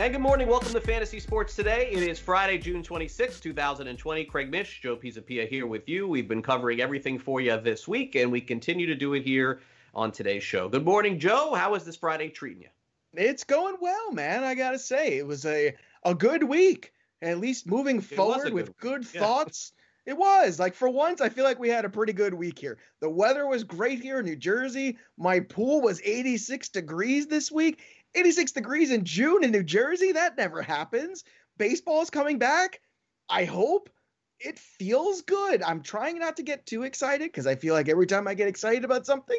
And good morning. Welcome to Fantasy Sports Today. It is Friday, June 26, 2020. Craig Mish, Joe Pisapia here with you. We've been covering everything for you this week, and we continue to do it here on today's show. Good morning, Joe. How is this Friday treating you? It's going well, man. I got to say, it was a, a good week. At least moving It forward good with week. good Yeah. thoughts. It was. Like, for once, I feel like we had a pretty good week here. The weather was great here in New Jersey. My pool was 86 degrees this week. 86 degrees in June in New Jersey? That never happens. Baseball's coming back. I hope. It feels good. I'm trying not to get too excited because I feel like every time I get excited about something,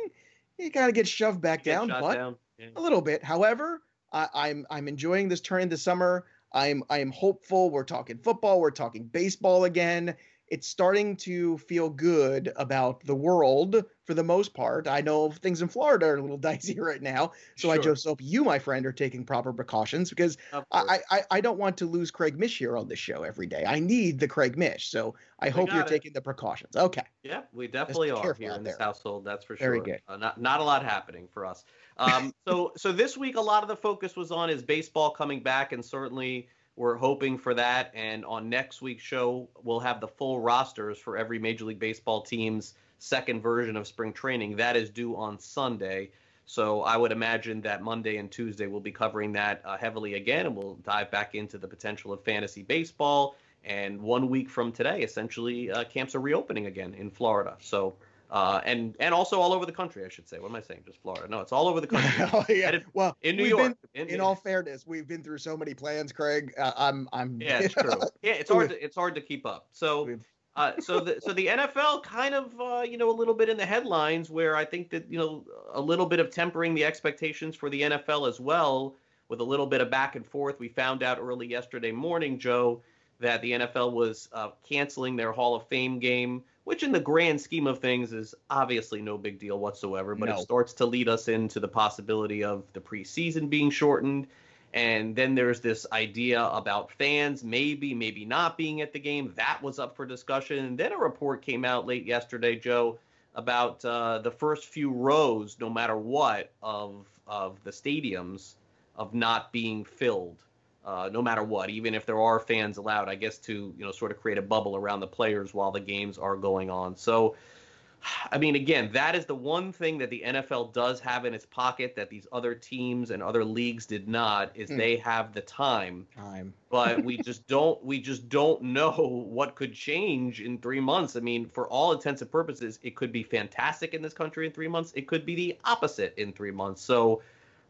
it kind of gets shoved back down. But down. Yeah. a little bit. However, I, I'm I'm enjoying this turn into summer. I'm I'm hopeful. We're talking football. We're talking baseball again. It's starting to feel good about the world for the most part. I know things in Florida are a little dicey right now, so I just hope you, my friend, are taking proper precautions because I, I I don't want to lose Craig Mish here on this show every day. I need the Craig Mish, so I hope you're it. taking the precautions. Okay. Yeah, we definitely are here in this there. household. That's for sure. Very sure. good. Uh, not not a lot happening for us. Um, so so this week a lot of the focus was on is baseball coming back, and certainly we're hoping for that. And on next week's show, we'll have the full rosters for every Major League Baseball team's second version of spring training. That is due on Sunday. So I would imagine that Monday and Tuesday we'll be covering that uh, heavily again, and we'll dive back into the potential of fantasy baseball. And one week from today, essentially, uh, camps are reopening again in Florida. So, uh, and and also all over the country, I should say. What am I saying? Just Florida? No, it's all over the country. oh, yeah. Headed Well, in New York. been- in, in all fairness, we've been through so many plans, Craig. Uh, I'm I'm yeah, it's true. Yeah, it's hard. To, it's hard to keep up. So. Uh, so the so the NFL kind of uh, you know a little bit in the headlines where I think that you know a little bit of tempering the expectations for the NFL as well with a little bit of back and forth. We found out early yesterday morning, Joe, that the NFL was uh, canceling their Hall of Fame game, which in the grand scheme of things is obviously no big deal whatsoever. But No. it starts to lead us into the possibility of the preseason being shortened. And then there's this idea about fans maybe, maybe not being at the game. That was up for discussion. And then a report came out late yesterday, Joe, about uh, the first few rows, no matter what, of of the stadiums of not being filled, uh, no matter what, even if there are fans allowed. I guess to you know sort of create a bubble around the players while the games are going on. So. I mean, again, that is the one thing that the NFL does have in its pocket that these other teams and other leagues did not is Hmm. they have the time, time. but we just don't we just don't know what could change in 3 months. I mean, for all intents and purposes, it could be fantastic in this country in 3 months. It could be the opposite in 3 months. So,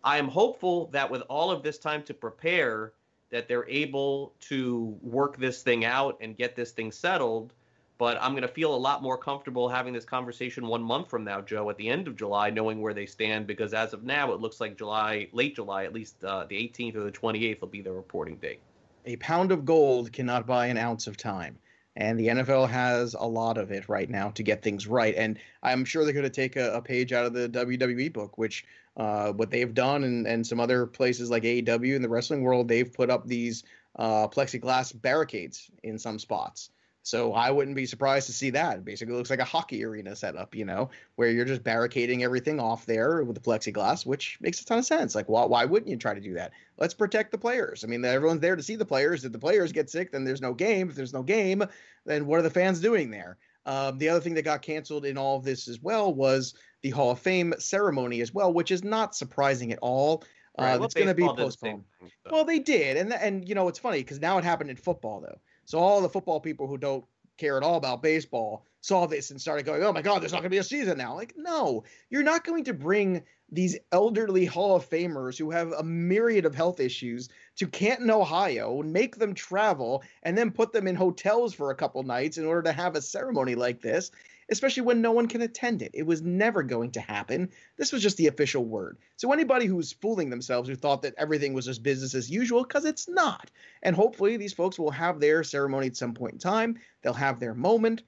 I am hopeful that with all of this time to prepare that they're able to work this thing out and get this thing settled but I'm going to feel a lot more comfortable having this conversation one month from now, Joe, at the end of July, knowing where they stand, because as of now, it looks like July, late July, at least uh, the 18th or the 28th will be the reporting date. A pound of gold cannot buy an ounce of time. And the NFL has a lot of it right now to get things right. And I'm sure they're going to take a, a page out of the WWE book, which uh, what they've done and, and some other places like AEW in the wrestling world, they've put up these uh, plexiglass barricades in some spots. So I wouldn't be surprised to see that. It basically looks like a hockey arena setup, you know, where you're just barricading everything off there with the plexiglass, which makes a ton of sense. Like, why, why wouldn't you try to do that? Let's protect the players. I mean, everyone's there to see the players. If the players get sick, then there's no game. If there's no game, then what are the fans doing there? Um, the other thing that got canceled in all of this as well was the Hall of Fame ceremony as well, which is not surprising at all. Uh, well, it's going to be did the postponed. thing, so. Well, they did, and and you know it's funny because now it happened in football though. So all the football people who don't care at all about baseball saw this and started going, "Oh my God, there's not going to be a season now." Like, no, you're not going to bring these elderly Hall of Famers who have a myriad of health issues to Canton, Ohio, make them travel and then put them in hotels for a couple nights in order to have a ceremony like this. Especially when no one can attend it. It was never going to happen. This was just the official word. So anybody who's fooling themselves who thought that everything was just business as usual, because it's not. And hopefully these folks will have their ceremony at some point in time. They'll have their moment.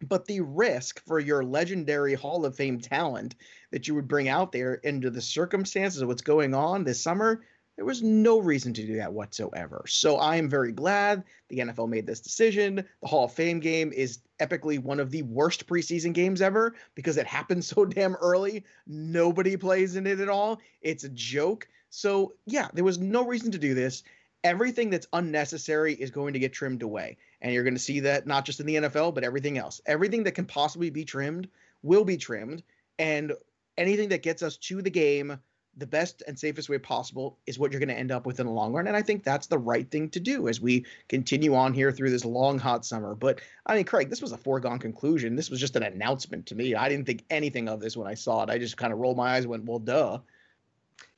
but the risk for your legendary Hall of Fame talent that you would bring out there into the circumstances of what's going on this summer, there was no reason to do that whatsoever. So I am very glad the NFL made this decision. The Hall of Fame game is epically one of the worst preseason games ever because it happens so damn early. Nobody plays in it at all. It's a joke. So, yeah, there was no reason to do this. Everything that's unnecessary is going to get trimmed away. And you're going to see that not just in the NFL, but everything else. Everything that can possibly be trimmed will be trimmed. And anything that gets us to the game the best and safest way possible is what you're going to end up with in the long run. And I think that's the right thing to do as we continue on here through this long, hot summer. But I mean, Craig, this was a foregone conclusion. This was just an announcement to me. I didn't think anything of this when I saw it. I just kind of rolled my eyes and went, well, duh.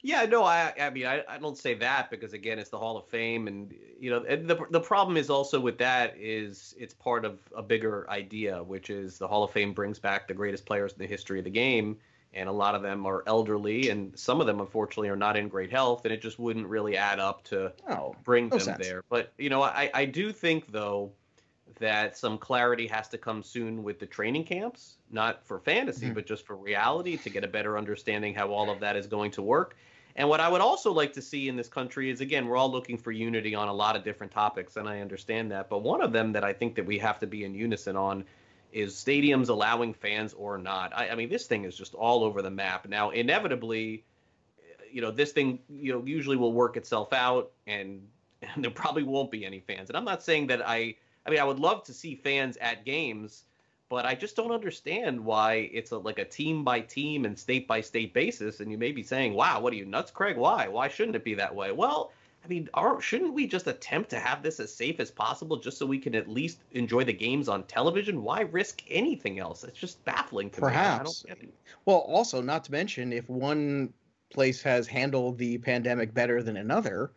Yeah, no, I, I mean, I, I don't say that because again, it's the Hall of Fame, and you know, the the problem is also with that is it's part of a bigger idea, which is the Hall of Fame brings back the greatest players in the history of the game, and a lot of them are elderly, and some of them unfortunately are not in great health, and it just wouldn't really add up to bring no them sense. there. But you know, I I do think though that some clarity has to come soon with the training camps, not for fantasy, Mhm. but just for reality to get a better understanding how all of that is going to work. And what I would also like to see in this country is again, we're all looking for unity on a lot of different topics, and I understand that. But one of them that I think that we have to be in unison on is stadiums allowing fans or not. I, I mean, this thing is just all over the map. Now, inevitably, you know, this thing, you know, usually will work itself out and, and there probably won't be any fans. And I'm not saying that I I mean, I would love to see fans at games, but I just don't understand why it's a, like a team by team and state by state basis. And you may be saying, "Wow, what are you nuts, Craig? Why? Why shouldn't it be that way?" Well, I mean, are, shouldn't we just attempt to have this as safe as possible, just so we can at least enjoy the games on television? Why risk anything else? It's just baffling to Perhaps. me. I don't get it. Well, also, not to mention, if one place has handled the pandemic better than another,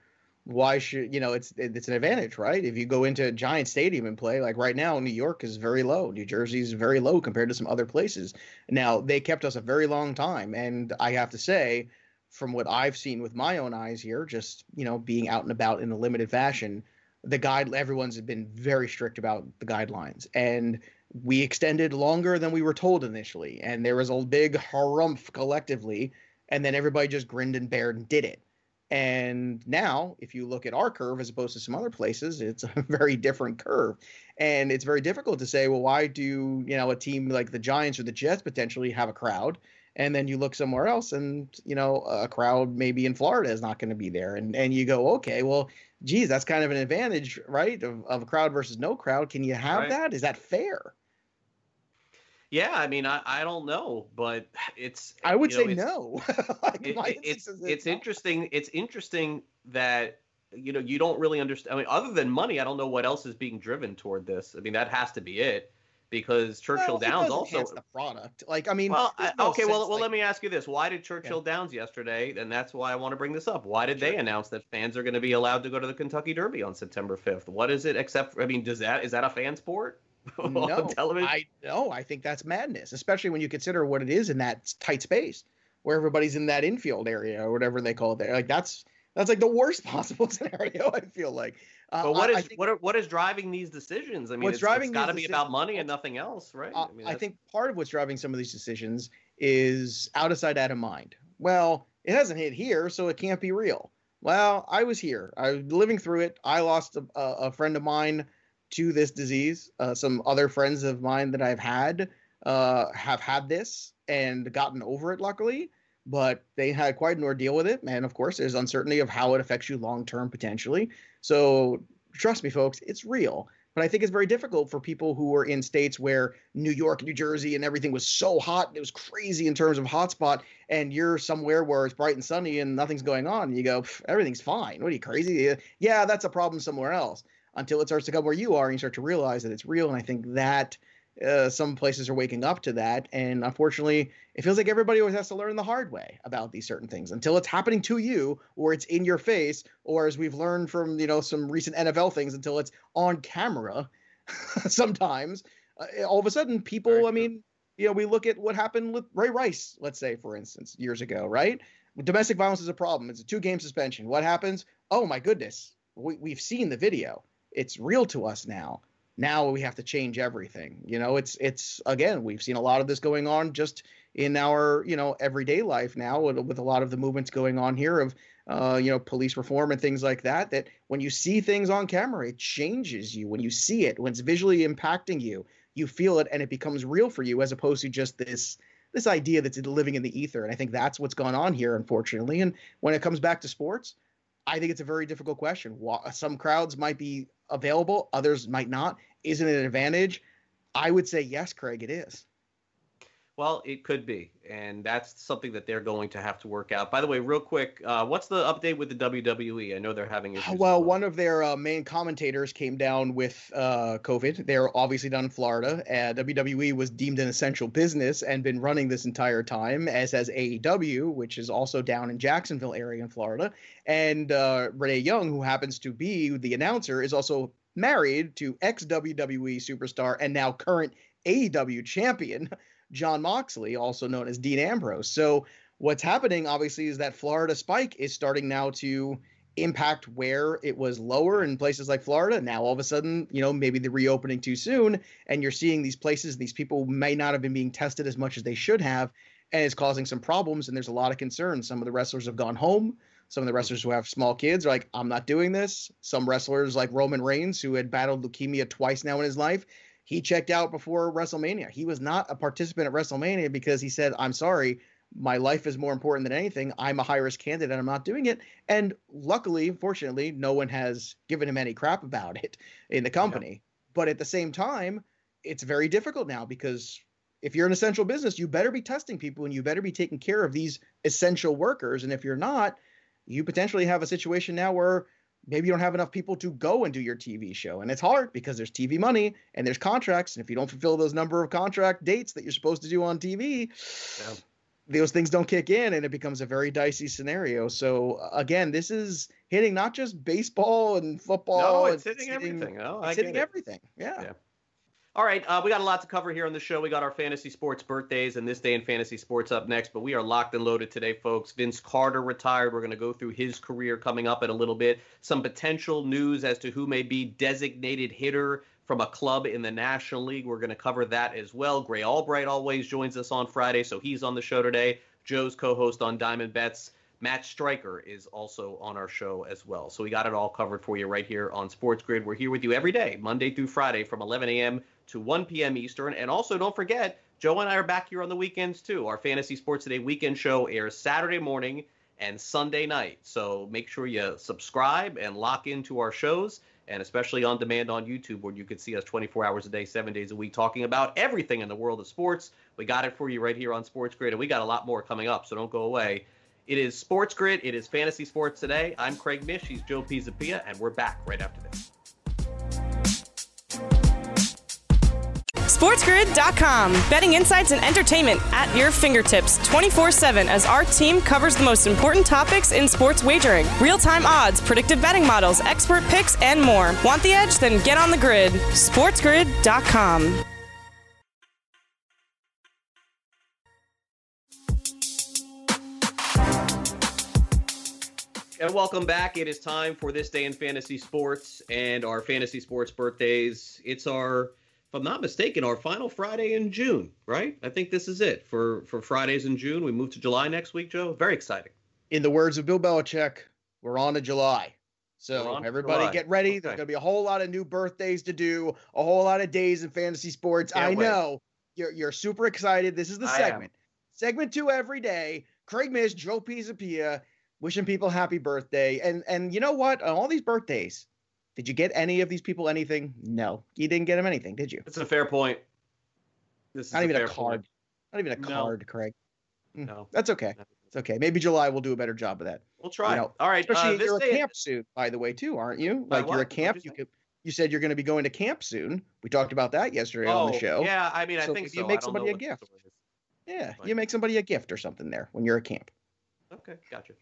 why should you know it's it's an advantage, right? If you go into a giant stadium and play, like right now, New York is very low, New Jersey's very low compared to some other places. Now they kept us a very long time, and I have to say, from what I've seen with my own eyes here, just you know being out and about in a limited fashion, the guide everyone's been very strict about the guidelines. And we extended longer than we were told initially. And there was a big harumph collectively. And then everybody just grinned and bared and did it. And now if you look at our curve as opposed to some other places it's a very different curve. And it's very difficult to say well why do you know a team like the giants or the jets potentially have a crowd and then you look somewhere else and you know a crowd maybe in florida is not going to be there and and you go okay well geez that's kind of an advantage right of, of a crowd versus no crowd can you have Right. that is that fair Yeah, I mean, I, I don't know, but it's. i would you know, say it's- no like, it- it's it's interesting. It's interesting that you know you don't really understand. I mean, other than money, I don't know what else is being driven toward this. I mean, that has to be it because Churchill Well, Downs also. the product like i mean Well, I- no okay. Well, sense, well, like- let me ask you this: Why did Churchill Downs yesterday? And that's why I want to bring this up. Why did they announce that fans are going to be allowed to go to the Kentucky Derby on September fifth? What is it? Except, I mean, does that is that a fan sport no, television? I no, I think that's madness, especially when you consider what it is in that tight space where everybody's in that infield area or whatever they call it there. Like that's that's like the worst possible scenario. I feel like. Uh, but what I- I is think- what are, what is driving these decisions? I mean, What's it's, driving it's got to be about money and nothing else, right? Uh, mean, I think part of what's driving some of these decisions is out of sight, out of mind. Well, it hasn't hit here, so it can't be real. Well, I was here. I was living through it. I lost a, a a friend of mine to this disease. Uh, some other friends of mine that I've had uh, have had this and gotten over it, luckily. But they had quite an ordeal with it, and of course, there's uncertainty of how it affects you long term potentially. So trust me, folks, it's real. But I think it's very difficult for people who are in states where New York, New Jersey, and everything was so hot. And it was crazy in terms of hotspot. And you're somewhere where it's bright and sunny and nothing's going on. And you go, everything's fine. What are you crazy? Yeah, that's a problem somewhere else. Until it starts to come where you are and you start to realize that it's real. And I think that uh, some places are waking up to that. And unfortunately, it feels like everybody always has to learn the hard way about these certain things until it's happening to you or it's in your face, or as we've learned from you know some recent NFL things, until it's on camera. sometimes uh, all of a sudden, people. Very I true. mean, you know, we look at what happened with Ray Rice, let's say, for instance, years ago, right? Domestic violence is a problem. It's a two-game suspension. What happens? Oh my goodness, we, we've seen the video. It's real to us now. Now we have to change everything. You know, it's it's again, we've seen a lot of this going on just in our you know everyday life now with, with a lot of the movements going on here of uh, you know police reform and things like that. That when you see things on camera, it changes you. When you see it, when it's visually impacting you, you feel it and it becomes real for you as opposed to just this this idea that's living in the ether. And I think that's what's gone on here, unfortunately. And when it comes back to sports, I think it's a very difficult question. Some crowds might be available, others might not. Isn't it an advantage? I would say yes, Craig, it is. Well, it could be, and that's something that they're going to have to work out. By the way, real quick, uh, what's the update with the WWE? I know they're having issues. Well, one of their uh, main commentators came down with uh, COVID. They're obviously down in Florida. And WWE was deemed an essential business and been running this entire time, as has AEW, which is also down in Jacksonville area in Florida. And uh, Renee Young, who happens to be the announcer, is also married to ex WWE superstar and now current AEW champion. Jon Moxley, also known as Dean Ambrose. So what's happening, obviously, is that Florida spike is starting now to impact where it was lower in places like Florida. Now, all of a sudden, you know, maybe the reopening too soon, and you're seeing these places, these people may not have been being tested as much as they should have, and it's causing some problems. And there's a lot of concern. Some of the wrestlers have gone home. Some of the wrestlers who have small kids are like, I'm not doing this. Some wrestlers, like Roman Reigns, who had battled leukemia twice now in his life, he checked out before WrestleMania. He was not a participant at WrestleMania because he said, I'm sorry, my life is more important than anything. I'm a high risk candidate I'm not doing it. And luckily, fortunately, no one has given him any crap about it in the company. But at the same time, it's very difficult now because if you're an essential business, you better be testing people and you better be taking care of these essential workers. And if you're not, you potentially have a situation now where maybe you don't have enough people to go and do your TV show. And it's hard because there's TV money and there's contracts. And if you don't fulfill those number of contract dates that you're supposed to do on TV, yeah. those things don't kick in and it becomes a very dicey scenario. So uh, again, this is hitting not just baseball and football. No, it's, it's hitting, hitting, everything. Oh, it's hitting it. everything. Yeah. yeah. All right, uh, we got a lot to cover here on the show. We got our fantasy sports birthdays and this day in fantasy sports up next, but we are locked and loaded today, folks. Vince Carter retired. We're going to go through his career coming up in a little bit. Some potential news as to who may be designated hitter from a club in the National League. We're going to cover that as well. Gray Albright always joins us on Friday, so he's on the show today. Joe's co-host on Diamond Bets. Matt Striker is also on our show as well. So we got it all covered for you right here on Sports Grid. We're here with you every day, Monday through Friday from 11 a.m to 1 p.m. Eastern. And also, don't forget, Joe and I are back here on the weekends too. Our Fantasy Sports Today weekend show airs Saturday morning and Sunday night. So make sure you subscribe and lock into our shows, and especially on demand on YouTube, where you can see us 24 hours a day, seven days a week, talking about everything in the world of sports. We got it for you right here on Sports Grid, and we got a lot more coming up, so don't go away. It is Sports Grid. It is Fantasy Sports Today. I'm Craig Mish. He's Joe Pisapia, and we're back right after this. SportsGrid.com. Betting insights and entertainment at your fingertips 24 7 as our team covers the most important topics in sports wagering real time odds, predictive betting models, expert picks, and more. Want the edge? Then get on the grid. SportsGrid.com. And welcome back. It is time for this day in fantasy sports and our fantasy sports birthdays. It's our if I'm not mistaken, our final Friday in June, right? I think this is it for for Fridays in June. We move to July next week, Joe. Very exciting. In the words of Bill Belichick, we're on to July. So everybody July. get ready. Okay. There's going to be a whole lot of new birthdays to do, a whole lot of days in fantasy sports. Can't I wait. know you're you're super excited. This is the I segment. Am. Segment two every day. Craig Mish, Joe Pisapia, wishing people happy birthday. And and you know what? On all these birthdays, did you get any of these people anything? No, you didn't get them anything, did you? That's a fair point. This is not even a card. Point. Not even a no. card, Craig. Hmm, no, that's okay. It's okay. Maybe July will do a better job of that. We'll try. You know, All right. Especially uh, you're a camp soon, by the way, too, aren't you? Like you're a camp. You, could. You said you're going to be going to camp soon. We talked about that yesterday oh, on the oh, show. Yeah, I mean, I so think so. You make somebody a gift. Yeah, you make somebody a gift or something there when you're a camp. Okay, gotcha.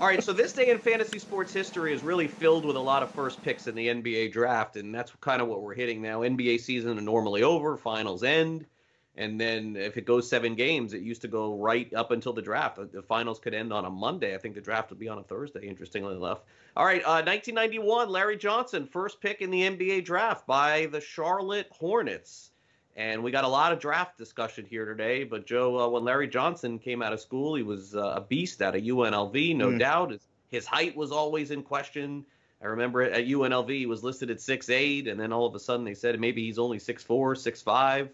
All right, so this day in fantasy sports history is really filled with a lot of first picks in the NBA draft, and that's kind of what we're hitting now. NBA season is normally over, finals end, And then if it goes seven games, it used to go right up until the draft. The finals could end on a Monday. I think the draft would be on a Thursday, interestingly enough. All right, uh, 1991, Larry Johnson, first pick in the NBA draft by the Charlotte Hornets. And we got a lot of draft discussion here today. But Joe, uh, when Larry Johnson came out of school, he was uh, a beast out of UNLV, no mm. doubt. His, his height was always in question. I remember at UNLV he was listed at six eight, and then all of a sudden they said maybe he's only six four, six five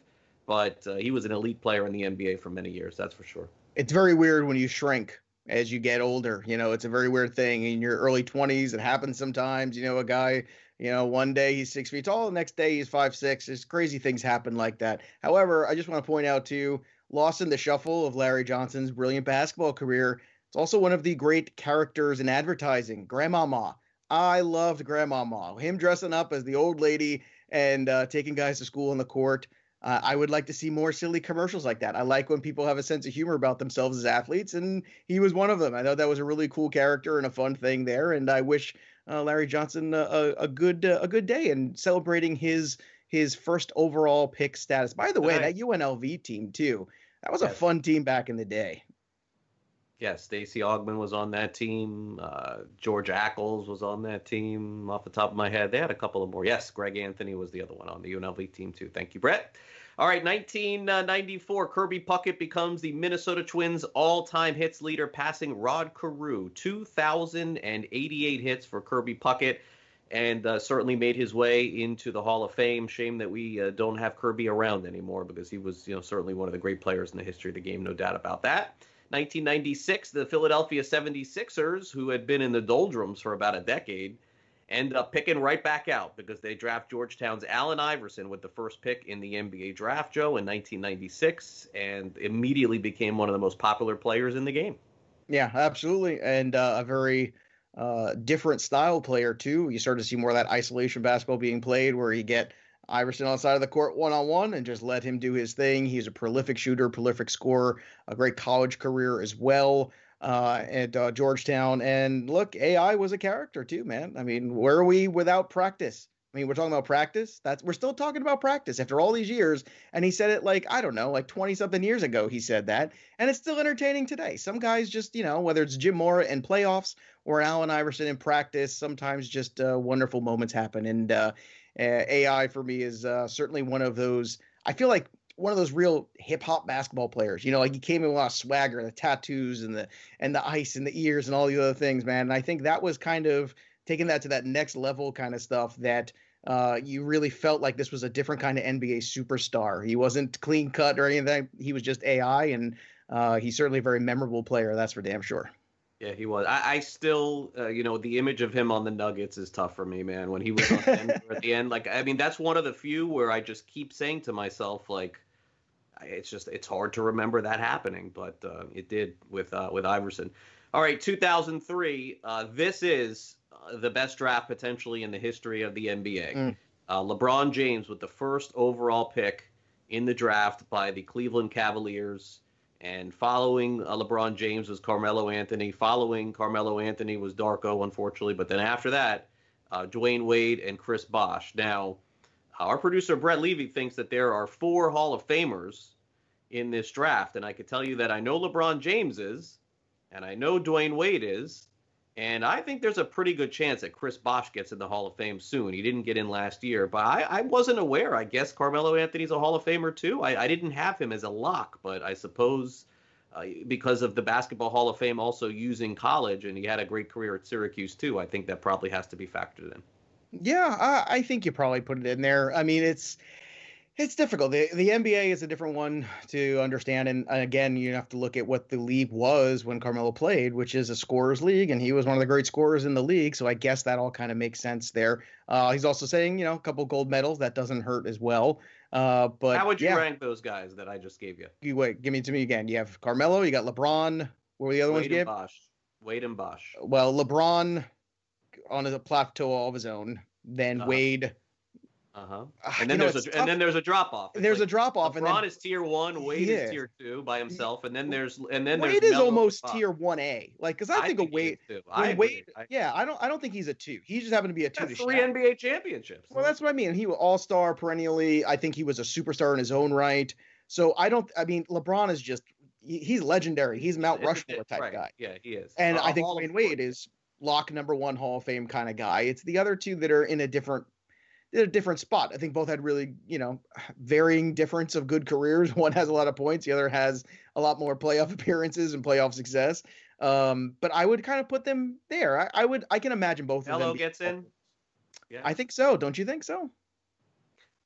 but uh, he was an elite player in the NBA for many years. That's for sure. It's very weird when you shrink as you get older. You know, it's a very weird thing in your early 20s. It happens sometimes. You know, a guy, you know, one day he's six feet tall, the next day he's five six. There's crazy things happen like that. However, I just want to point out too, lost in the shuffle of Larry Johnson's brilliant basketball career. It's also one of the great characters in advertising, Grandmama. I loved Grandmama. Him dressing up as the old lady and uh, taking guys to school on the court. Uh, I would like to see more silly commercials like that. I like when people have a sense of humor about themselves as athletes, and he was one of them. I thought that was a really cool character and a fun thing there. And I wish uh, Larry Johnson a, a good uh, a good day and celebrating his his first overall pick status. By the way, that UNLV team too. That was yes. a fun team back in the day. Yeah, Stacy Augmon was on that team. Uh, George Ackles was on that team. Off the top of my head, they had a couple of more. Yes, Greg Anthony was the other one on the UNLV team too. Thank you, Brett. All right, 1994, Kirby Puckett becomes the Minnesota Twins all-time hits leader, passing Rod Carew. 2,088 hits for Kirby Puckett, and uh, certainly made his way into the Hall of Fame. Shame that we uh, don't have Kirby around anymore because he was, you know, certainly one of the great players in the history of the game, no doubt about that. 1996, the Philadelphia 76ers, who had been in the doldrums for about a decade, end up picking right back out because they draft Georgetown's Allen Iverson with the first pick in the NBA draft, Joe, in 1996, and immediately became one of the most popular players in the game. Yeah, absolutely. And uh, a very uh, different style player, too. You start to see more of that isolation basketball being played where you get Iverson on the side of the court one on one and just let him do his thing. He's a prolific shooter, prolific scorer, a great college career as well uh, at uh, Georgetown. And look, AI was a character too, man. I mean, where are we without practice? I mean, we're talking about practice. That's we're still talking about practice after all these years. And he said it like I don't know, like twenty something years ago. He said that, and it's still entertaining today. Some guys just, you know, whether it's Jim Mora in playoffs or Allen Iverson in practice, sometimes just uh, wonderful moments happen. And uh, AI for me is uh, certainly one of those. I feel like one of those real hip hop basketball players. You know, like he came in with a lot of swagger, and the tattoos and the and the ice and the ears and all the other things, man. And I think that was kind of taking that to that next level kind of stuff that uh, you really felt like this was a different kind of NBA superstar. He wasn't clean cut or anything. He was just AI, and uh, he's certainly a very memorable player. That's for damn sure. Yeah, he was. I, I still, uh, you know, the image of him on the Nuggets is tough for me, man. When he was on at the end, like, I mean, that's one of the few where I just keep saying to myself, like, it's just it's hard to remember that happening, but uh, it did with uh, with Iverson. All right, 2003. Uh, this is uh, the best draft potentially in the history of the NBA. Mm. Uh, LeBron James with the first overall pick in the draft by the Cleveland Cavaliers. And following uh, LeBron James was Carmelo Anthony. Following Carmelo Anthony was Darko, unfortunately. But then after that, uh, Dwyane Wade and Chris Bosh. Now, our producer Brett Levy thinks that there are four Hall of Famers in this draft. And I can tell you that I know LeBron James is, and I know Dwyane Wade is, and I think there's a pretty good chance that Chris Bosh gets in the Hall of Fame soon. He didn't get in last year, but I, I wasn't aware. I guess Carmelo Anthony's a Hall of Famer too. I, I didn't have him as a lock, but I suppose uh, because of the Basketball Hall of Fame also using college, and he had a great career at Syracuse too, I think that probably has to be factored in. Yeah, I, I think you probably put it in there. I mean, it's it's difficult. The the NBA is a different one to understand, and again, you have to look at what the league was when Carmelo played, which is a scorers league, and he was one of the great scorers in the league. So I guess that all kind of makes sense there. Uh, he's also saying, you know, a couple gold medals that doesn't hurt as well. Uh, but how would you yeah. rank those guys that I just gave you? You wait, give me to me again. You have Carmelo, you got LeBron. What were the other Wade ones you gave? Bosh. Wade and Bosh. Well, LeBron on a plateau all of his own. Then uh-huh. Wade uh-huh. Ah, and then there's a tough. and then there's a drop off. There's like, a drop off. LeBron and then, is tier one, Wade yeah. is tier two by himself, and then there's and then Wade is almost tier one A. Like because I, I, think, a Wade. I Wade, I, yeah, I don't I don't think he's a two. He just happened to be a two. To three shout. NBA championships. Well, that's what I mean. He was all star perennially. I think he was a superstar in his own right. So I don't. I mean, LeBron is just he's legendary. He's Mount Rushmore type right. guy. Yeah, he is. And uh, I think Dwyane Wade is lock number one Hall of Fame kind of guy. It's the other two that are in a different a different spot. I think both had really, you know, varying difference of good careers. One has a lot of points, the other has a lot more playoff appearances and playoff success. Um, but I would kind of put them there. I, I would I can imagine both Hello of them. gets in. Yeah. I think so. Don't you think so?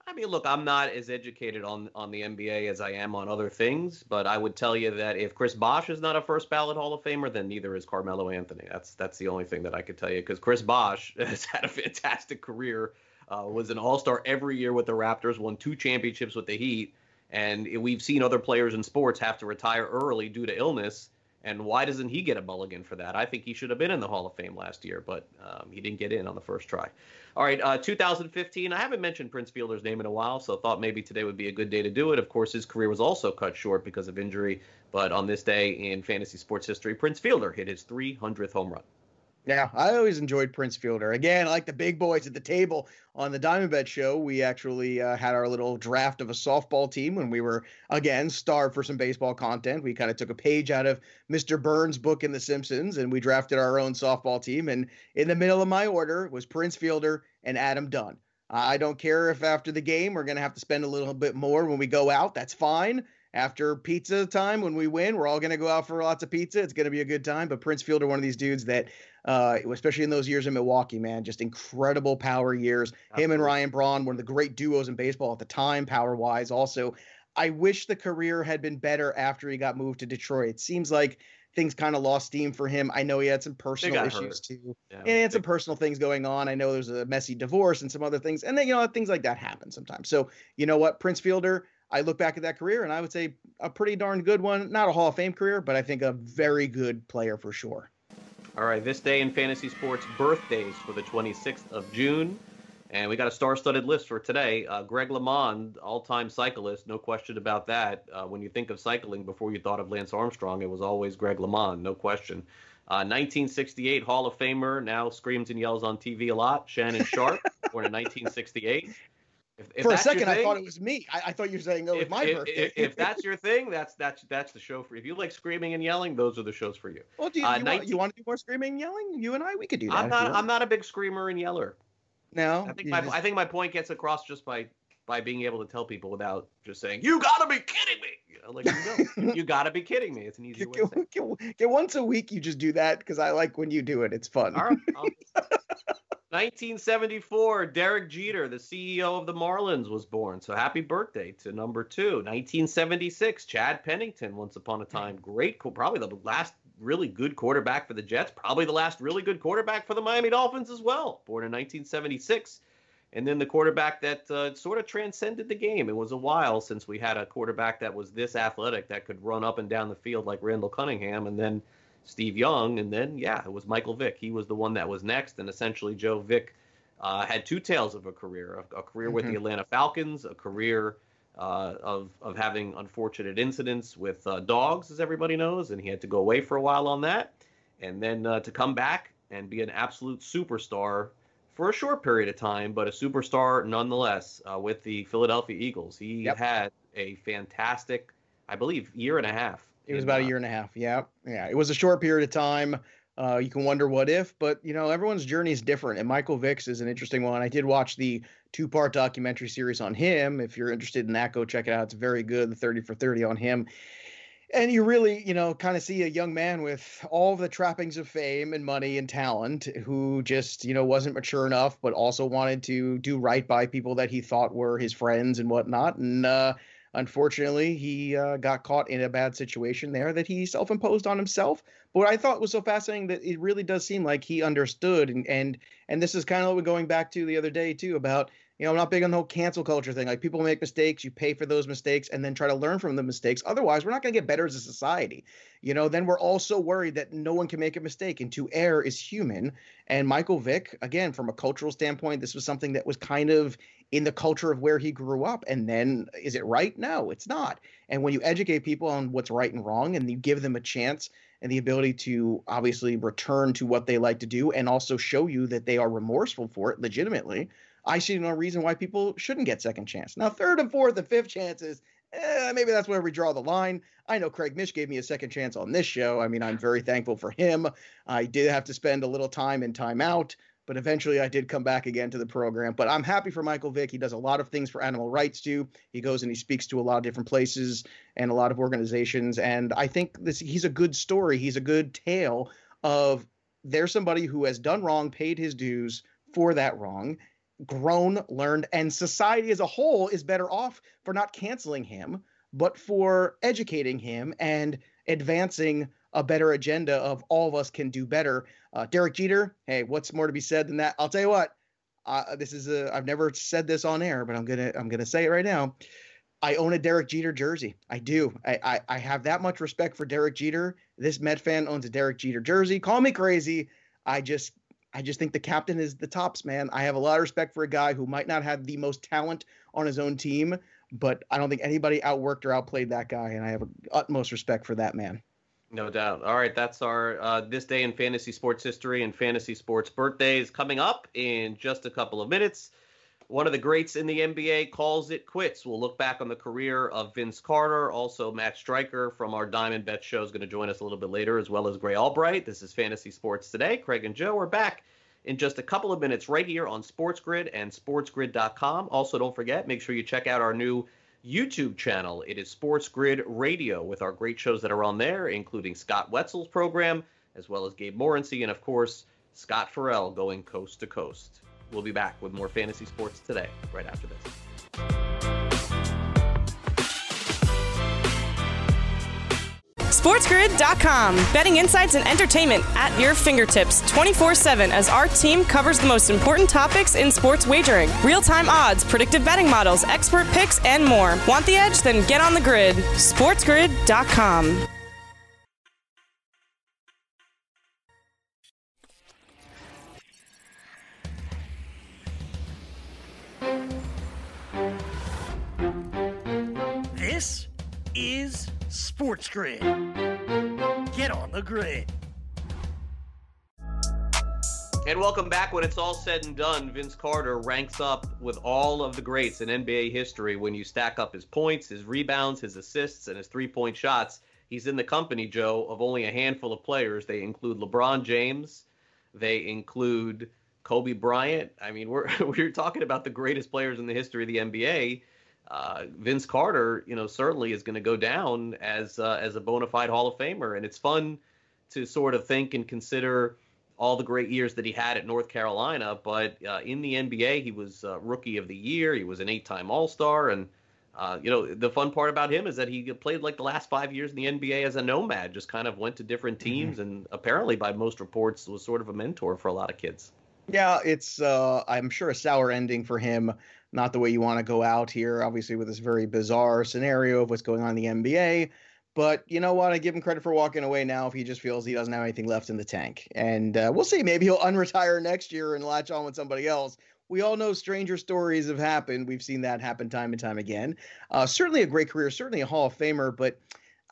I mean, look, I'm not as educated on on the NBA as I am on other things, but I would tell you that if Chris Bosh is not a first ballot Hall of Famer, then neither is Carmelo Anthony. That's that's the only thing that I could tell you because Chris Bosh has had a fantastic career, uh, was an All Star every year with the Raptors, won two championships with the Heat, and we've seen other players in sports have to retire early due to illness. And why doesn't he get a mulligan for that? I think he should have been in the Hall of Fame last year, but um, he didn't get in on the first try. All right, uh, 2015. I haven't mentioned Prince Fielder's name in a while, so thought maybe today would be a good day to do it. Of course, his career was also cut short because of injury, but on this day in fantasy sports history, Prince Fielder hit his 300th home run. Yeah, I always enjoyed Prince Fielder. Again, like the big boys at the table on the Diamond Bet show, we actually uh, had our little draft of a softball team when we were, again, starved for some baseball content. We kind of took a page out of Mr. Burns' book in The Simpsons and we drafted our own softball team. And in the middle of my order was Prince Fielder and Adam Dunn. I don't care if after the game we're going to have to spend a little bit more when we go out. That's fine after pizza time when we win we're all going to go out for lots of pizza. It's going to be a good time. But prince fielder one of these dudes that uh, especially in those years in milwaukee man just incredible power years. Absolutely. him and ryan braun one of the great duos in baseball at the time power wise also. I wish the career had been better after he got moved to detroit. It seems like things kind of lost steam for him. I know he had some personal issues hurt. too, yeah, and he had some personal things going on. I know there's a messy divorce and some other things, and then you know things like that happen sometimes. So you know what, Prince Fielder, I look back at that career and I would say a pretty darn good one. Not a Hall of Fame career, but I think a very good player for sure. All right, this day in fantasy sports, birthdays for the 26th of June. And we got a star-studded list for today. Uh, Greg LeMond, all-time cyclist, no question about that. Uh, when you think of cycling, before you thought of Lance Armstrong, it was always Greg LeMond, no question. Uh, 1968 Hall of Famer, now screams and yells on TV a lot. Shannon Sharpe, born in 1968. If, if For a second, thing, I thought it was me. I, I thought you were saying it was if, my if, birthday. if, that's your thing, that's that's that's the show for you. If you like screaming and yelling, those are the shows for you. Well, do you, uh, you, 19... want, you want to do more screaming and yelling? You and I, we could do that. I'm not. I'm not a big screamer and yeller. No, I think my just... I think my point gets across just by by being able to tell people without just saying, "You gotta be kidding me." You know, like you, you gotta be kidding me. It's an easy way. Get, get, get once a week, you just do that because I like when you do it. It's fun. All right. 1974, Derek Jeter, the CEO of the Marlins, was born. So happy birthday to number two. 1976, Chad Pennington, once upon a time, great, probably the last really good quarterback for the Jets, probably the last really good quarterback for the Miami Dolphins as well. Born in 1976. And then the quarterback that uh, sort of transcended the game. It was a while since we had a quarterback that was this athletic that could run up and down the field like Randall Cunningham. And then Steve Young, and then yeah, it was Michael Vick. He was the one that was next, and essentially Joe Vick uh, had two tales of a career: a, a career mm-hmm. with the mm-hmm. Atlanta Falcons, a career uh, of of having unfortunate incidents with uh, dogs, as everybody knows, and he had to go away for a while on that, and then uh, to come back and be an absolute superstar for a short period of time, but a superstar nonetheless uh, with the Philadelphia Eagles. He yep. had a fantastic, I believe, year and a half it was about a year and a half. Yeah, yeah. It was a short period of time. Uh, you can wonder what if, but you know everyone's journey is different. And Michael Vick's is an interesting one. I did watch the two-part documentary series on him. If you're interested in that, go check it out. It's very good. The 30 for 30 on him. And you really, you know, kind of see a young man with all the trappings of fame and money and talent who just, you know, wasn't mature enough, but also wanted to do right by people that he thought were his friends and whatnot. And uh, Unfortunately, he uh, got caught in a bad situation there that he self-imposed on himself. But what I thought was so fascinating that it really does seem like he understood, and and and this is kind of what we're going back to the other day too about you know, I'm not big on the whole cancel culture thing. Like people make mistakes, you pay for those mistakes and then try to learn from the mistakes. Otherwise, we're not going to get better as a society. You know, then we're also worried that no one can make a mistake and to err is human. And Michael Vick, again, from a cultural standpoint, this was something that was kind of in the culture of where he grew up. And then is it right? No, it's not. And when you educate people on what's right and wrong and you give them a chance and the ability to obviously return to what they like to do and also show you that they are remorseful for it legitimately I see no reason why people shouldn't get second chance. Now, third and fourth and fifth chances, eh, maybe that's where we draw the line. I know Craig Mish gave me a second chance on this show. I mean, I'm very thankful for him. I did have to spend a little time in timeout, but eventually I did come back again to the program. But I'm happy for Michael Vick. He does a lot of things for animal rights too. He goes and he speaks to a lot of different places and a lot of organizations. And I think this he's a good story. He's a good tale of there's somebody who has done wrong, paid his dues for that wrong, grown, learned, and society as a whole is better off for not canceling him, but for educating him and advancing a better agenda of all of us can do better. Uh, Derek Jeter, hey, what's more to be said than that? I'll tell you what. Uh, this is a, I've never said this on air, but I'm gonna I'm gonna say it right now. I own a Derek Jeter jersey. I do. I, I, I have that much respect for Derek Jeter. This Met fan owns a Derek Jeter jersey. Call me crazy. I just I just think the captain is the tops, man. I have a lot of respect for a guy who might not have the most talent on his own team, but I don't think anybody outworked or outplayed that guy, and I have utmost respect for that man. No doubt. All right, that's our uh, this day in fantasy sports history and fantasy sports birthdays coming up in just a couple of minutes. One of the greats in the NBA calls it quits. We'll look back on the career of Vince Carter. Also, Matt Striker from our Diamond Bet show is going to join us a little bit later, as well as Gray Albright. This is Fantasy Sports Today. Craig and Joe are back in just a couple of minutes right here on SportsGrid and SportsGrid.com. Also, don't forget, make sure you check out our new YouTube channel. It is Sports Grid Radio with our great shows that are on there, including Scott Wetzel's program, as well as Gabe Morency, and of course, Scott Ferrall going coast to coast. We'll be back with more fantasy sports today, right after this. SportsGrid.com. Betting insights and entertainment at your fingertips 24 7 as our team covers the most important topics in sports wagering real time odds, predictive betting models, expert picks, and more. Want the edge? Then get on the grid. SportsGrid.com. is Sports Grid. Get on the grid. And welcome back. When it's all said and done, Vince Carter ranks up with all of the greats in NBA history. When you stack up his points, his rebounds, his assists, and his three point shots, he's in the company, Joe, of only a handful of players. They include LeBron James, they include Kobe Bryant. I mean, we're we're talking about the greatest players in the history of the NBA. Uh, Vince Carter, you know, certainly is going to go down as uh, as a bona fide Hall of Famer, and it's fun to sort of think and consider all the great years that he had at North Carolina. But uh, in the NBA, he was uh, Rookie of the Year. He was an eight-time All-Star, and uh, you know the fun part about him is that he played like the last five years in the NBA as a nomad, just kind of went to different mm-hmm. teams, mm-hmm. and apparently, by most reports, was sort of a mentor for a lot of kids. Yeah, it's uh, I'm sure a sour ending for him. Not the way you want to go out here, obviously, with this very bizarre scenario of what's going on in the NBA. But you know what? I give him credit for walking away now if he just feels he doesn't have anything left in the tank. And uh, we'll see. Maybe he'll unretire next year and latch on with somebody else. We all know stranger stories have happened. We've seen that happen time and time again. Uh, certainly a great career, certainly a Hall of Famer, but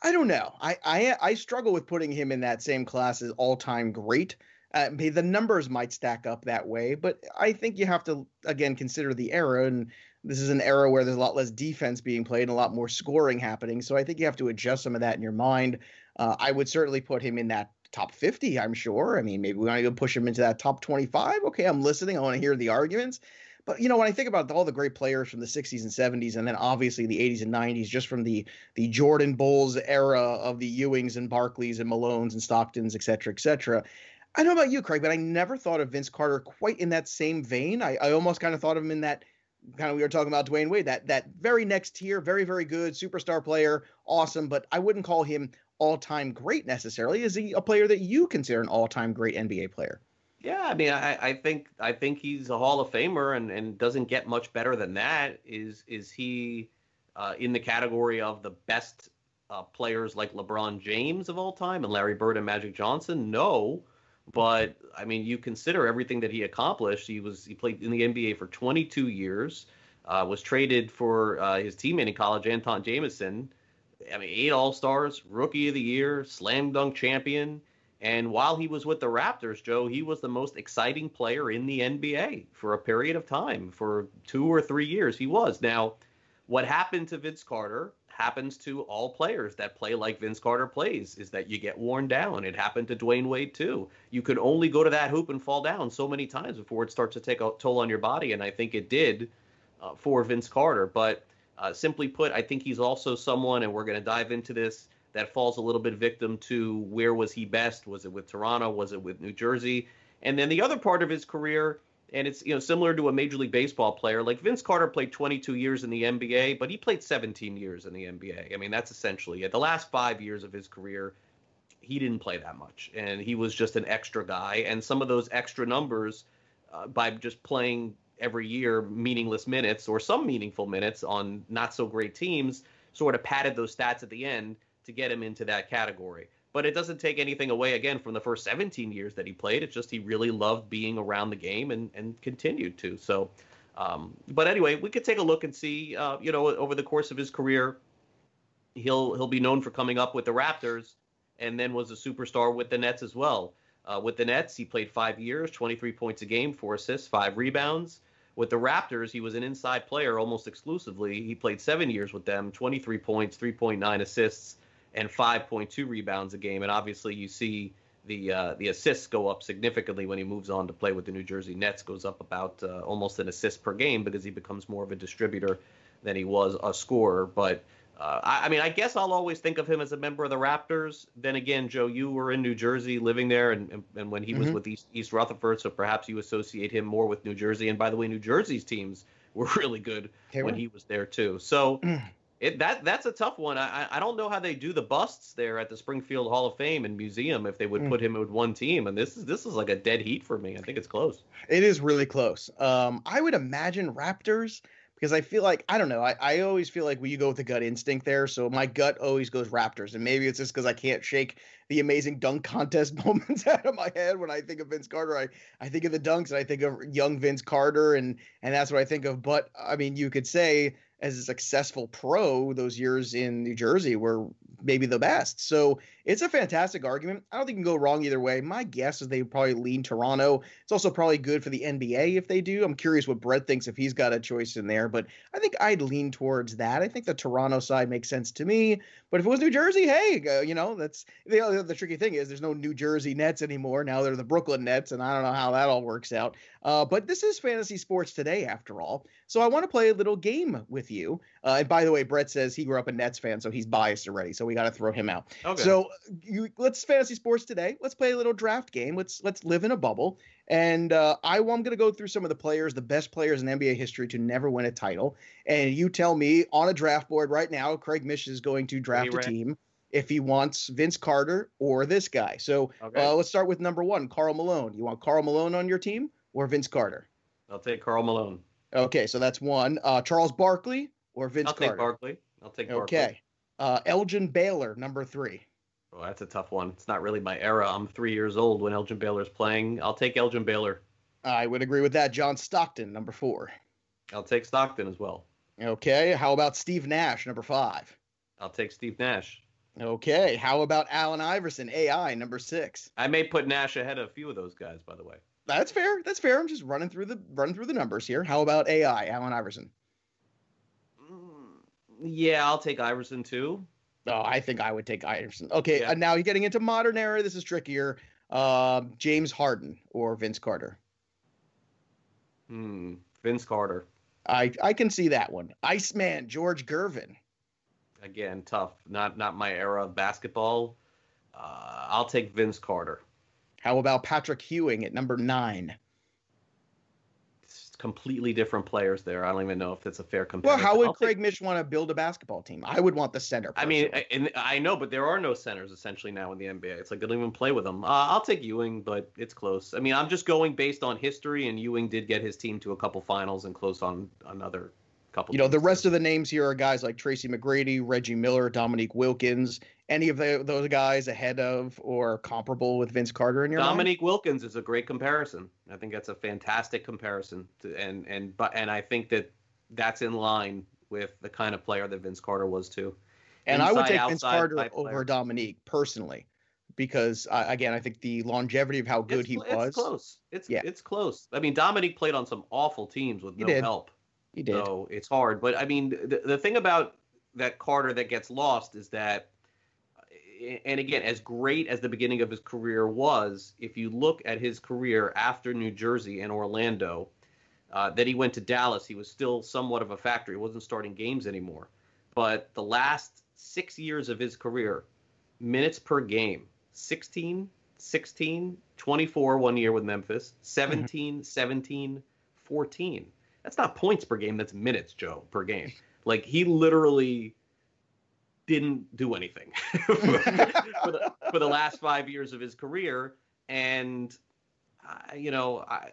I don't know. I, I I struggle with putting him in that same class as all time great. Uh, the numbers might stack up that way, but I think you have to again consider the era and this is an era where there's a lot less defense being played and a lot more scoring happening. So I think you have to adjust some of that in your mind. Uh, I would certainly put him in that top 50, I'm sure. I mean, maybe we want to go push him into that top 25. Okay, I'm listening. I want to hear the arguments. But you know, when I think about all the great players from the 60s and 70s, and then obviously the 80s and 90s, just from the the Jordan Bulls era of the Ewings and Barkleys and Malones and Stocktons, et cetera, et cetera. I know about you, Craig, but I never thought of Vince Carter quite in that same vein. I, I almost kind of thought of him in that kind of we were talking about Dwyane Wade, that that very next tier, very very good superstar player, awesome. But I wouldn't call him all time great necessarily. Is he a player that you consider an all time great NBA player? Yeah, I mean, I, I think I think he's a Hall of Famer, and, and doesn't get much better than that. Is is he uh, in the category of the best uh, players like LeBron James of all time and Larry Bird and Magic Johnson? No, but I mean, you consider everything that he accomplished. He was he played in the NBA for 22 years. Uh, was traded for uh, his teammate in college, Antawn Jamison. I mean, eight All Stars, Rookie of the Year, Slam Dunk champion. And while he was with the Raptors, Joe, he was the most exciting player in the NBA for a period of time. For two or three years, he was. Now, what happened to Vince Carter happens to all players that play like Vince Carter plays is that you get worn down. It happened to Dwyane Wade too. You can only go to that hoop and fall down so many times before it starts to take a toll on your body, and I think it did uh, for Vince Carter. But uh, simply put, I think he's also someone, and we're going to dive into this, that falls a little bit victim to where was he best? Was it with Toronto? Was it with New Jersey? And then the other part of his career and it's you know similar to a major league baseball player. Like Vince Carter played 22 years in the NBA but he played 17 years in the NBA I mean that's essentially it. The last 5 years of his career he didn't play that much. And he was just an extra guy. And some of those extra numbers uh, by just playing every year meaningless minutes or some meaningful minutes on not so great teams sort of padded those stats at the end to get him into that category but it doesn't take anything away again from the first 17 years that he played. It's just he really loved being around the game and and continued to. So, um, but anyway, we could take a look and see. Uh, you know, over the course of his career, he'll he'll be known for coming up with the Raptors, and then was a superstar with the Nets as well. Uh, with the Nets, he played five years, 23 points a game, four assists, five rebounds. With the Raptors, he was an inside player almost exclusively. He played seven years with them, 23 points, 3.9 assists, and 5.2 rebounds a game. And obviously, you see the uh, the assists go up significantly when he moves on to play with the New Jersey Nets. Goes up about uh, almost an assist per game because he becomes more of a distributor than he was a scorer. But uh, I, I, mean, I guess I'll always think of him as a member of the Raptors. Then again, Joe, you were in New Jersey, living there, and and, and when he mm-hmm. was with East, East Rutherford, so perhaps you associate him more with New Jersey. And by the way, New Jersey's teams were really good when he was there too. So. It, that that's a tough one. I I don't know how they do the busts there at the Springfield Hall of Fame and Museum if they would mm. put him with one team. And this is this is like a dead heat for me. I think it's close. It is really close. Um, I would imagine Raptors because I feel like I don't know. I, I always feel like we go with the gut instinct there, so my gut always goes Raptors, and maybe it's just because I can't shake the amazing dunk contest moments out of my head when I think of Vince Carter. I I think of the dunks and I think of young Vince Carter, and and that's what I think of. But I mean, you could say as a successful pro, those years in New Jersey were maybe the best. So it's a fantastic argument. I don't think you can go wrong either way. My guess is they probably lean Toronto. It's also probably good for the NBA if they do. I'm curious what Brett thinks if he's got a choice in there, but I think I'd lean towards that. I think the Toronto side makes sense to me. But if it was New Jersey, hey, uh, you know, that's the, the tricky thing is there's no New Jersey Nets anymore. Now they're the Brooklyn Nets, and I don't know how that all works out. Uh, but this is fantasy sports today, after all. So I want to play a little game with you. Uh, and by the way, Brett says he grew up a Nets fan, so he's biased already. So we got to throw him out. Okay. So you, let's fantasy sports today. Let's play a little draft game. Let's let's live in a bubble. And uh, I, I'm going to go through some of the players, the best players in NBA history to never win a title. And you tell me on a draft board right now, Craig Mish is going to draft a team if he wants Vince Carter or this guy. So okay. uh, let's start with number one, Karl Malone. You want Karl Malone on your team or Vince Carter? I'll take Karl Malone. Okay, so that's one. Uh, Charles Barkley or Vince I'll Carter? I'll take Barkley. I'll take Barkley. Okay. Uh, Elgin Baylor, number three. Oh, that's a tough one. It's not really my era. I'm three years old when Elgin Baylor's playing. I'll take Elgin Baylor. I would agree with that. John Stockton, number four. I'll take Stockton as well. Okay. How about Steve Nash, number five? I'll take Steve Nash. Okay. How about Allen Iverson, AI, number six? I may put Nash ahead of a few of those guys, by the way. That's fair. That's fair. I'm just running through the running through the numbers here. How about AI, Allen Iverson? Mm, yeah, I'll take Iverson too. Oh, I think I would take Iverson. Okay, yeah. uh, now you're getting into modern era. This is trickier. Uh, James Harden or Vince Carter? Hmm, Vince Carter. I I can see that one. Iceman George Gervin. Again, tough. Not not my era of basketball. Uh, I'll take Vince Carter. How about Patrick Ewing at number nine? Completely different players there. I don't even know if that's a fair comparison. Well, how would I'll Craig take... Mish want to build a basketball team? I would want the center. Personally. I mean, I, I know, but there are no centers essentially now in the NBA. It's like they don't even play with them. Uh, I'll take Ewing, but it's close. I mean, I'm just going based on history, and Ewing did get his team to a couple finals and close on another couple. You know, the rest of the names here are guys like Tracy McGrady, Reggie Miller, Dominique Wilkins. Any of the, those guys ahead of or comparable with Vince Carter in your Dominique mind? Wilkins is a great comparison. I think that's a fantastic comparison, to, and and but and I think that that's in line with the kind of player that Vince Carter was too. And Inside, I would take Vince Carter over Dominique personally because uh, again, I think the longevity of how good it's, he it's was. It's close. It's yeah. it's close. I mean, Dominique played on some awful teams with no help. He did. So it's hard. But I mean, the, the thing about that Carter that gets lost is that and again, as great as the beginning of his career was, if you look at his career after New Jersey and Orlando, uh, that he went to Dallas, he was still somewhat of a factor. He wasn't starting games anymore. But the last six years of his career, minutes per game 16, 16, 24 one year with Memphis, 17, 17, 14. That's not points per game, that's minutes, Joe, per game. Like he literally didn't do anything for, the, for, the, last five years of his career. And, uh, you know, I,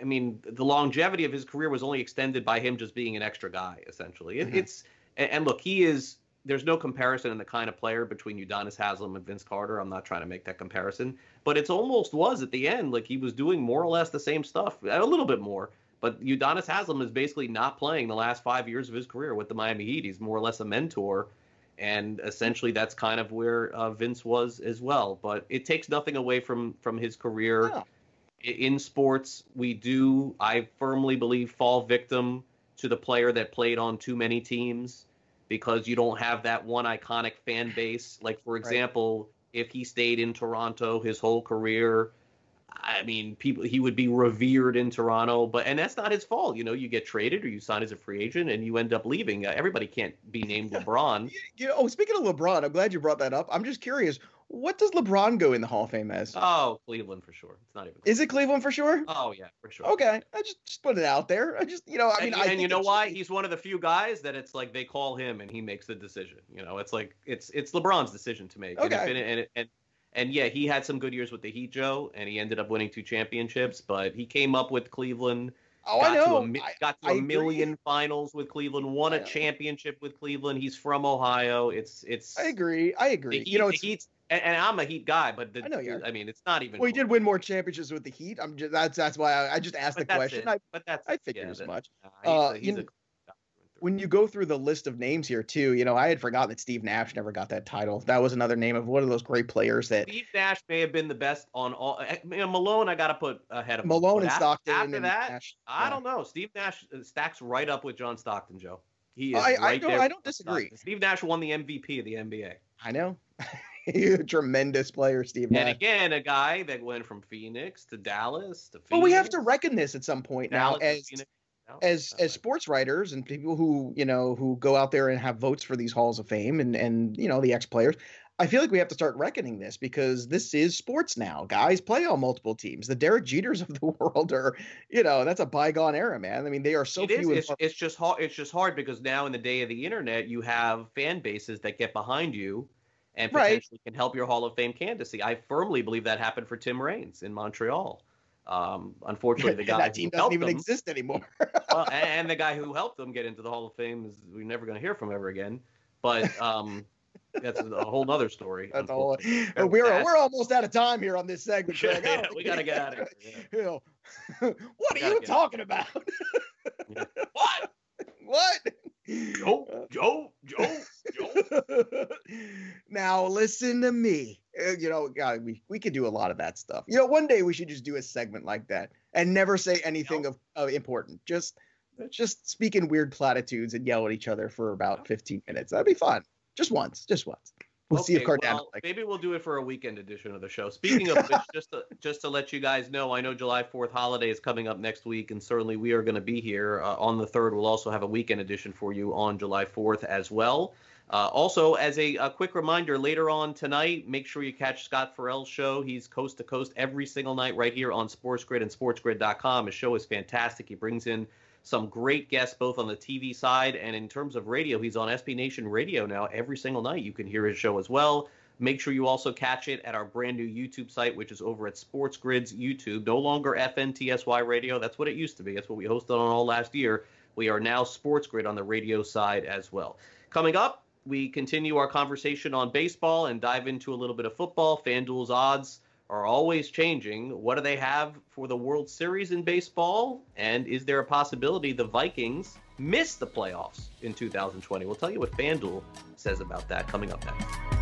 I, mean, the longevity of his career was only extended by him just being an extra guy, essentially. It, mm-hmm. It's, and look, he is, there's no comparison in the kind of player between Udonis Haslem and Vince Carter. I'm not trying to make that comparison, but it's almost was at the end. Like he was doing more or less the same stuff, a little bit more. But Udonis Haslem is basically not playing the last five years of his career with the Miami Heat. He's more or less a mentor and essentially that's kind of where uh, Vince was as well. But it takes nothing away from from his career yeah. in sports. We do, I firmly believe, fall victim to the player that played on too many teams because you don't have that one iconic fan base. Like for example, right. if he stayed in Toronto his whole career I mean, people he would be revered in Toronto, but and that's not his fault. You know, you get traded or you sign as a free agent and you end up leaving. Uh, everybody can't be named LeBron. You know, oh, speaking of LeBron, I'm glad you brought that up. I'm just curious, what does LeBron go in the Hall of Fame as? Oh, Cleveland for sure. It's not even. Is it Cleveland for sure? Oh yeah, for sure. Okay, I just, just put it out there. I just, you know, I mean, and, I and you know why? He's one of the few guys that it's like they call him and he makes the decision. You know, it's like it's it's LeBron's decision to make. Okay. And, and, and, and yeah, he had some good years with the Heat, Joe, and he ended up winning two championships. But he came up with Cleveland. Oh, I know. To a, got to I, a I million agree. finals with Cleveland. Won a championship with Cleveland. He's from Ohio. It's it's. I agree. I agree. Heat, you know, it's, Heat, and, and, I'm a Heat guy, but the, I know you. I mean, it's not even. Well, he did win more championships with the Heat. I'm just that's that's why I, I just asked but the question. I, but that's I figured yeah, as much. Uh, he's, a, he's a when you go through the list of names here too, you know, I had forgotten that Steve Nash never got that title. That was another name of one of those great players that Steve Nash may have been the best on all. Eh, you know, Malone, I got to put ahead of Malone and Stockton. After and that, Nash, I don't know. Steve Nash uh, stacks right up with John Stockton, Joe. He is I, right I don't, there. I don't disagree. Stockton. Steve Nash won the MVP of the NBA. I know. A tremendous player, Steve. Nash. And again, a guy that went from Phoenix to Dallas to. Phoenix. But we have to reckon this at some point Dallas now, as as as sports writers and people who you know who go out there and have votes for these halls of fame and and you know the ex players i feel like we have to start reckoning this because this is sports now guys play on multiple teams the derek jeters of the world are you know that's a bygone era man i mean they are so it few is. It's, it's just hard it's just hard because now in the day of the internet you have fan bases that get behind you and potentially right. can help your hall of fame candidacy i firmly believe that happened for tim raines in montreal um, unfortunately, the guy that team doesn't even them, exist anymore. well, and the guy who helped them get into the Hall of Fame is we're never going to hear from ever again. But um, that's a whole other story. That's a whole. We're we're almost out of time here on this segment. Craig. yeah, we got to get out of here. Yeah. What are you talking about? yeah. What? What? Joe, Joe, Joe, Joe. now listen to me. Uh, you know, God, we we could do a lot of that stuff. You know, one day we should just do a segment like that and never say anything of, of important. Just just speak in weird platitudes and yell at each other for about 15 minutes. That'd be fun. Just once. Just once. We'll okay, see if Cardano. Well, like. Maybe we'll do it for a weekend edition of the show. Speaking of which, just to, just to let you guys know, I know July 4th holiday is coming up next week, and certainly we are going to be here uh, on the 3rd. We'll also have a weekend edition for you on July 4th as well. Uh, also, as a, a, quick reminder, later on tonight, make sure you catch Scott Ferrall's show. He's coast to coast every single night right here on Sports Grid and SportsGrid.com. His show is fantastic. He brings in some great guests both on the TV side and in terms of radio. He's on SB Nation Radio now every single night. You can hear his show as well. Make sure you also catch it at our brand new YouTube site, which is over at Sports Grid's YouTube. No longer FNTSY Radio. That's what it used to be. That's what we hosted on all last year. We are now Sports Grid on the radio side as well. Coming up, we continue our conversation on baseball and dive into a little bit of football. FanDuel's odds are always changing. What do they have for the World Series in baseball? And is there a possibility the Vikings miss the playoffs in 2020? We'll tell you what FanDuel says about that coming up next.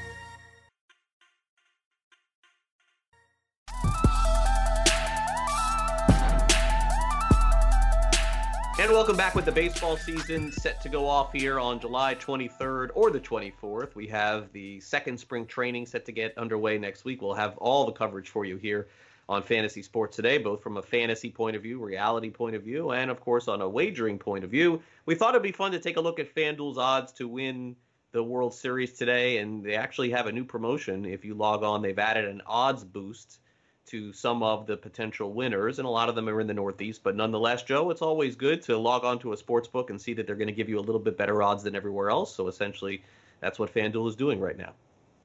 And welcome back with the baseball season set to go off here on July 23rd or the 24th. We have the second spring training set to get underway next week. We'll have all the coverage for you here on Fantasy Sports Today, both from a fantasy point of view, reality point of view, and of course on a wagering point of view. We thought it'd be fun to take a look at FanDuel's odds to win the World Series today, and they actually have a new promotion. If you log on, they've added an odds boost to some of the potential winners, and a lot of them are in the Northeast. But nonetheless, Joe, it's always good to log on to a sports book and see that they're going to give you a little bit better odds than everywhere else. So essentially, that's what FanDuel is doing right now.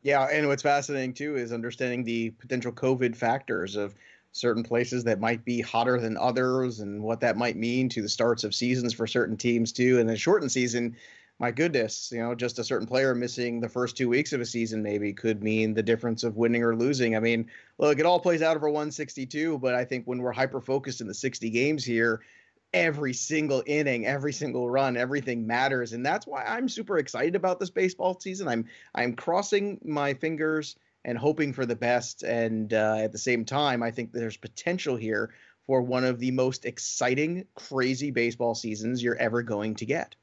Yeah, and what's fascinating too is understanding the potential COVID factors of certain places that might be hotter than others and what that might mean to the starts of seasons for certain teams too. And the shortened season, my goodness, you know, just a certain player missing the first two weeks of a season maybe could mean the difference of winning or losing. I mean, look, it all plays out over 162, but I think when we're hyper focused in the 60 games here, every single inning, every single run, everything matters, and that's why I'm super excited about this baseball season. I'm I'm crossing my fingers and hoping for the best, and uh, at the same time, I think there's potential here for one of the most exciting, crazy baseball seasons you're ever going to get.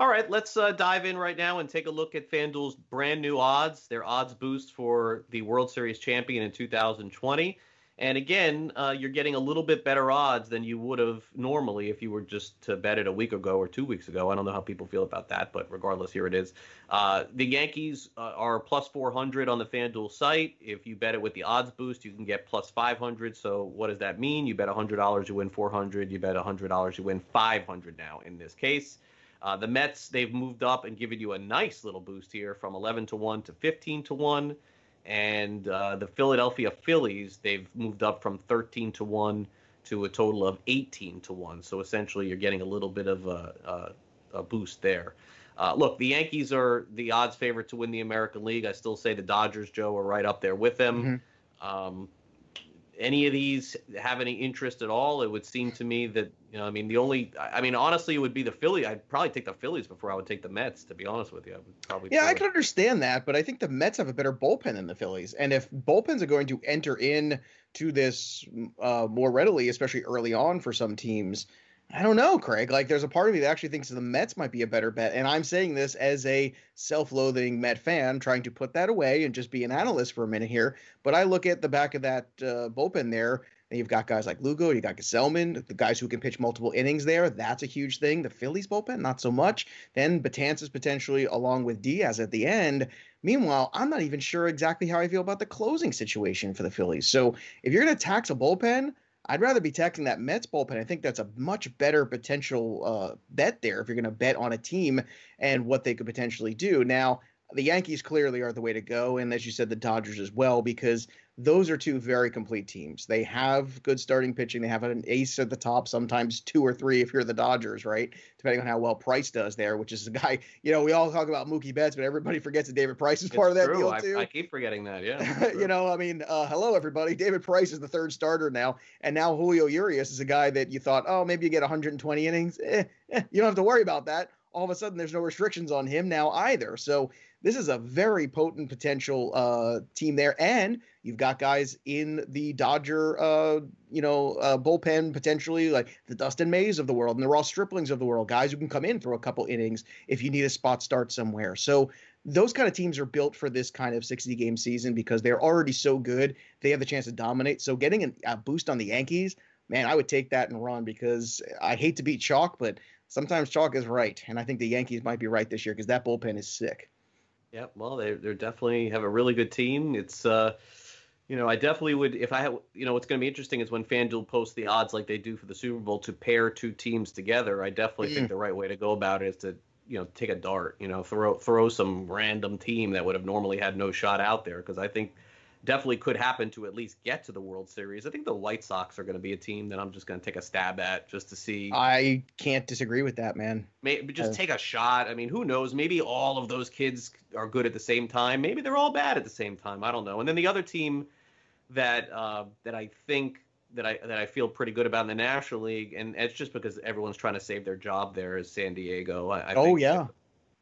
All right, let's uh, dive in right now and take a look at FanDuel's brand new odds, their odds boost for the World Series champion in 2020. And again, uh, you're getting a little bit better odds than you would have normally if you were just to bet it a week ago or two weeks ago. I don't know how people feel about that, but regardless, here it is. Uh, the Yankees uh, are plus 400 on the FanDuel site. If you bet it with the odds boost, you can get plus 500. So what does that mean? You bet $100, you win 400. You bet $100, you win 500 now in this case. Uh, the Mets, they've moved up and given you a nice little boost here from 11 to 1 to 15 to 1. And uh, the Philadelphia Phillies, they've moved up from 13 to 1 to a total of 18 to 1. So essentially, you're getting a little bit of a, a, a boost there. Uh, look, the Yankees are the odds favorite to win the American League. I still say the Dodgers, Joe, are right up there with them. Mm-hmm. Um, any of these have any interest at all? It would seem to me that you know, I mean, the only, I mean, honestly, it would be the Philly. I'd probably take the Phillies before I would take the Mets. To be honest with you, I would probably. Yeah, I can understand that, but I think the Mets have a better bullpen than the Phillies, and if bullpens are going to enter in to this uh, more readily, especially early on for some teams, I don't know, Craig. Like, there's a part of me that actually thinks the Mets might be a better bet. And I'm saying this as a self loathing Met fan, trying to put that away and just be an analyst for a minute here. But I look at the back of that uh, bullpen there, and you've got guys like Lugo, you got Gsellman, the guys who can pitch multiple innings there. That's a huge thing. The Phillies bullpen, not so much. Then Betances potentially along with Diaz at the end. Meanwhile, I'm not even sure exactly how I feel about the closing situation for the Phillies. So if you're going to tax a bullpen, I'd rather be taxing that Mets bullpen. I think that's a much better potential uh, bet there if you're going to bet on a team and what they could potentially do. Now, the Yankees clearly are the way to go, and as you said, the Dodgers as well, because those are two very complete teams. They have good starting pitching. They have an ace at the top, sometimes two or three if you're the Dodgers, right? Depending on how well Price does there, which is a guy, you know, we all talk about Mookie Betts, but everybody forgets that David Price is it's part of that true. deal I, too. I keep forgetting that, yeah. you know, I mean, uh, hello everybody. David Price is the third starter now, and now Julio Urias is a guy that you thought, oh, maybe you get 120 innings. Eh, eh, you don't have to worry about that. All of a sudden, there's no restrictions on him now either. So this is a very potent potential uh, team there, and you've got guys in the Dodger, uh, you know, uh, bullpen potentially like the Dustin Mays of the world and the Ross Striplings of the world, guys who can come in through a couple innings if you need a spot start somewhere. So those kind of teams are built for this kind of 60 game season because they're already so good. They have the chance to dominate. So getting an, a boost on the Yankees, man, I would take that and run because I hate to beat chalk, but sometimes chalk is right, and I think the Yankees might be right this year because that bullpen is sick. Yeah, well, they they definitely have a really good team. It's uh, you know, I definitely would if I had, you know, what's going to be interesting is when FanDuel posts the odds like they do for the Super Bowl to pair two teams together. I definitely mm. think the right way to go about it is to you know take a dart, you know, throw throw some random team that would have normally had no shot out there because I think definitely could happen to at least get to the World Series. I think the White Sox are going to be a team that I'm just going to take a stab at just to see. I can't disagree with that, man. Maybe just uh, take a shot. I mean, who knows? Maybe all of those kids are good at the same time. Maybe they're all bad at the same time. I don't know. And then the other team that uh, that I think that I that I feel pretty good about in the National League, and it's just because everyone's trying to save their job there is San Diego. I, I oh yeah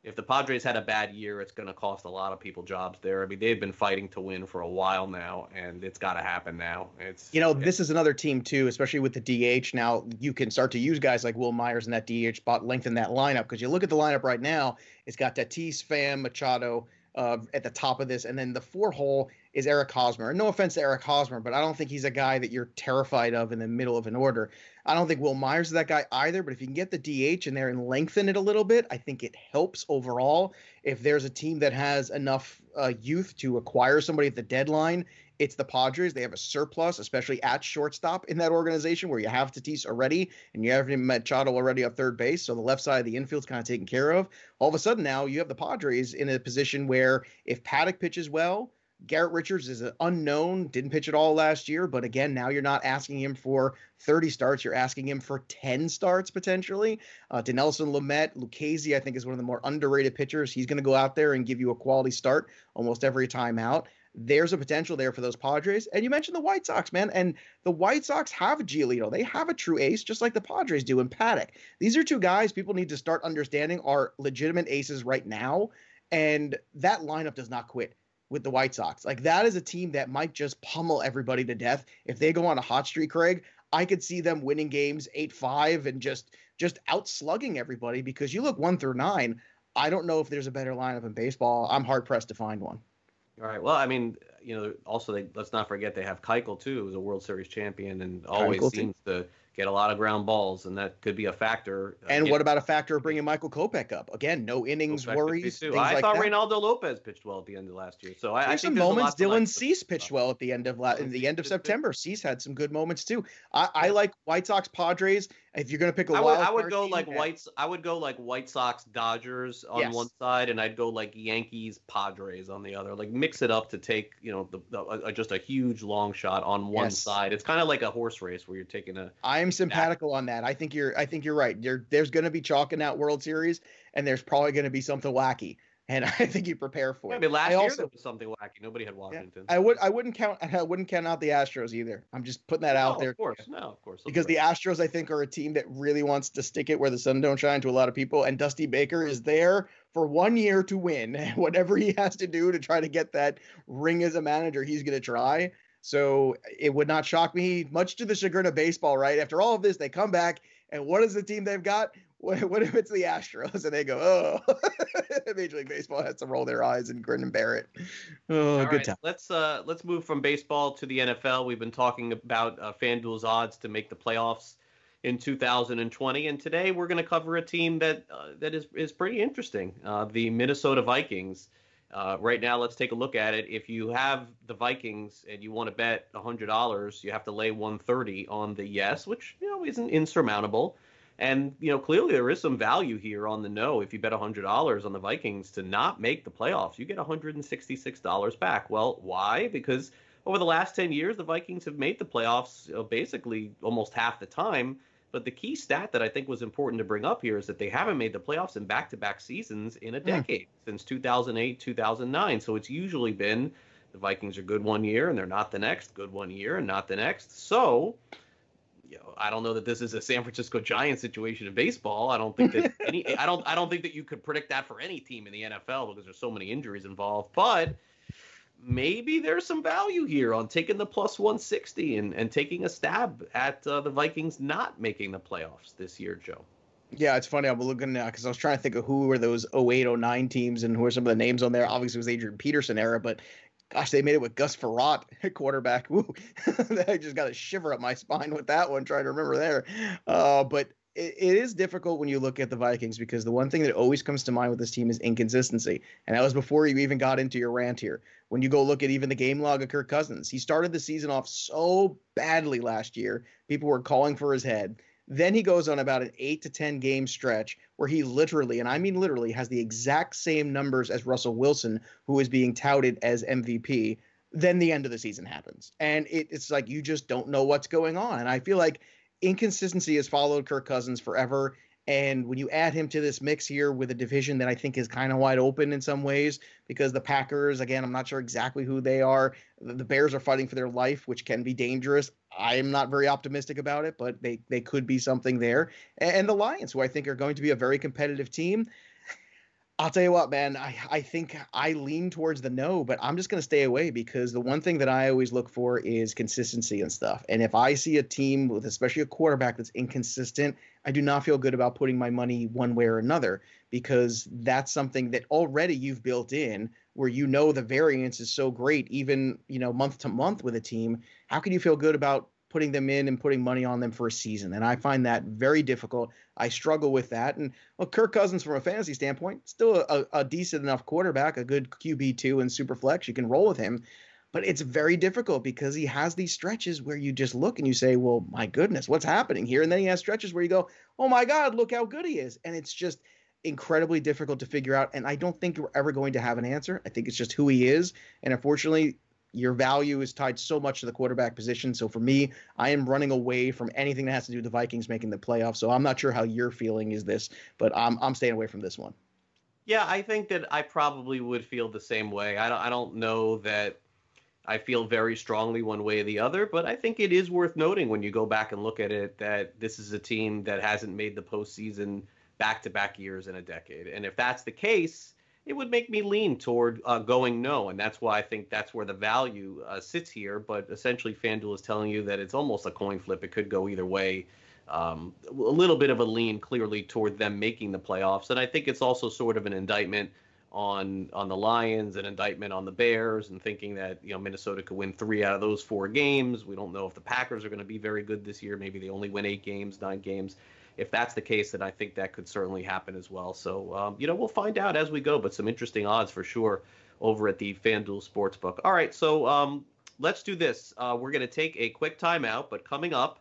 if the Padres had a bad year, it's going to cost a lot of people jobs there. I mean, they've been fighting to win for a while now, and it's got to happen now. It's you know, it's, this is another team too, especially with the DH. Now you can start to use guys like Wil Myers in that DH spot, lengthen that lineup because you look at the lineup right now. It's got Tatis, Pham, Machado uh, at the top of this, and then the four hole is Eric Hosmer. And no offense to Eric Hosmer, but I don't think he's a guy that you're terrified of in the middle of an order. I don't think Wil Myers is that guy either, but if you can get the DH in there and lengthen it a little bit, I think it helps overall. If there's a team that has enough uh, youth to acquire somebody at the deadline, it's the Padres. They have a surplus, especially at shortstop in that organization where you have Tatis already and you have Machado already up third base. So the left side of the infield's kind of taken care of. All of a sudden now you have the Padres in a position where if Paddack pitches well, Garrett Richards is an unknown, didn't pitch at all last year, but again, now you're not asking him for 30 starts, you're asking him for 10 starts potentially. Uh, Dinelson Lamet, Lucchesi, I think, is one of the more underrated pitchers. He's going to go out there and give you a quality start almost every time out. There's a potential there for those Padres. And you mentioned the White Sox, man. And the White Sox have Giolito. They have a true ace, just like the Padres do in Paddack. These are two guys people need to start understanding are legitimate aces right now. And that lineup does not quit with the White Sox. Like that is a team that might just pummel everybody to death if they go on a hot streak, Craig. I could see them winning games 8-5 and just just outslugging everybody because you look 1 through 9, I don't know if there's a better lineup in baseball. I'm hard pressed to find one. All right. Well, I mean, you know, also they let's not forget they have Keuchel too, who's a World Series champion and always Keuchel seems too. to get a lot of ground balls, and that could be a factor. Uh, and what about a factor of bringing Michael Kopech up? Again, no innings Kopech worries. I like thought that. Reynaldo Lopez pitched well at the end of last year, so I, I think some moments. Dylan Cease pitched well at the end of la- in the end of September. Cease had some good moments too. I, I like White Sox Padres. If you're going to pick a I would, I would go like White. I would go like White Sox Dodgers on yes. one side, and I'd go like Yankees Padres on the other. Like mix it up to take you know the, the uh, just a huge long shot on one yes. side. It's kind of like a horse race where you're taking a. I am simpatical on that. I think you're. I think you're right. There, there's going to be chalk in that World Series, and there's probably going to be something wacky and I think you prepare for it. I mean, last I year also, there was something wacky. Nobody had Washington. Yeah, I would I wouldn't count I wouldn't count out the Astros either. I'm just putting that no, out there. Of course, no, of course. Because the Astros, I think, are a team that really wants to stick it where the sun don't shine to a lot of people, and Dusty Baker is there for one year to win. Whatever he has to do to try to get that ring as a manager, he's going to try. So it would not shock me, much to the chagrin of baseball, right? After all of this, they come back, and what is the team they've got? What, what if it's the Astros and they go, oh, Major League Baseball has to roll their eyes and grin and bear it. Oh, All good right, time. Let's uh, let's move from baseball to the NFL. We've been talking about uh, FanDuel's odds to make the playoffs in 2020, and today we're going to cover a team that uh, that is is pretty interesting, uh, the Minnesota Vikings. Uh, right now, let's take a look at it. If you have the Vikings and you want to bet $100, you have to lay 130 on the yes, which you know isn't insurmountable. And you know, clearly there is some value here on the no. If you bet hundred dollars on the Vikings to not make the playoffs, you get hundred and sixty-six dollars back. Well, why? Because over the last ten years, the Vikings have made the playoffs basically almost half the time. But the key stat that I think was important to bring up here is that they haven't made the playoffs in back-to-back seasons in a hmm. decade mm. since 2008, 2009. So it's usually been the Vikings are good one year and they're not the next, good one year and not the next. So you know, I don't know that this is a San Francisco Giants situation in baseball. I don't think that any I don't I don't think that you could predict that for any team in the NFL because there's so many injuries involved. But maybe there's some value here on taking the plus 160 and, and taking a stab at uh, the Vikings not making the playoffs this year, Joe. Yeah, it's funny. I'm looking now because I was trying to think of who were those 08, 09 teams and who are some of the names on there. Obviously, it was Adrian Peterson era, but Gosh, they made it with Gus Frerotte quarterback. Woo! I just got a shiver up my spine with that one trying to remember there. Uh, but it, it is difficult when you look at the Vikings because the one thing that always comes to mind with this team is inconsistency. And that was before you even got into your rant here. When you go look at even the game log of Kirk Cousins, he started the season off so badly last year. People were calling for his head. Then he goes on about an eight to 10 game stretch where he literally, and I mean literally, has the exact same numbers as Russell Wilson, who is being touted as MVP. then the end of the season happens. And it, it's like you just don't know what's going on. And I feel like inconsistency has followed Kirk Cousins forever. And when you add him to this mix here with a division that I think is kind of wide open in some ways, because the Packers, again, I'm not sure exactly who they are. The Bears are fighting for their life, which can be dangerous. I am not very optimistic about it, but they they could be something there. And the Lions, who I think are going to be a very competitive team. I'll tell you what, man, I, I think I lean towards the no, but I'm just going to stay away because the one thing that I always look for is consistency and stuff. And if I see a team with especially a quarterback that's inconsistent, I do not feel good about putting my money one way or another because that's something that already you've built in where you know the variance is so great, even, you know, month to month with a team. How can you feel good about putting them in and putting money on them for a season. And I find that very difficult. I struggle with that. And well, Kirk Cousins, from a fantasy standpoint, still a, a decent enough quarterback, a good QB2 and super flex. You can roll with him. But it's very difficult because he has these stretches where you just look and you say, well, my goodness, what's happening here? And then he has stretches where you go, oh my God, look how good he is. And it's just incredibly difficult to figure out. And I don't think we're ever going to have an answer. I think it's just who he is. And unfortunately, your value is tied so much to the quarterback position. So for me, I am running away from anything that has to do with the Vikings making the playoffs. So I'm not sure how you're feeling is this, but I'm I'm staying away from this one. Yeah, I think that I probably would feel the same way. I don't I don't know that I feel very strongly one way or the other, but I think it is worth noting when you go back and look at it that this is a team that hasn't made the postseason back to back years in a decade. And if that's the case, it would make me lean toward uh, going no, and that's why I think that's where the value uh, sits here. But essentially, FanDuel is telling you that it's almost a coin flip; it could go either way. Um, a little bit of a lean, clearly, toward them making the playoffs, and I think it's also sort of an indictment on on the Lions, an indictment on the Bears, and thinking that you know Minnesota could win three out of those four games. We don't know if the Packers are going to be very good this year. Maybe they only win eight games, nine games if that's the case, then I think that could certainly happen as well. So, um, you know, we'll find out as we go, but some interesting odds for sure over at the FanDuel Sportsbook. All right, so um, let's do this. Uh, we're going to take a quick timeout, but coming up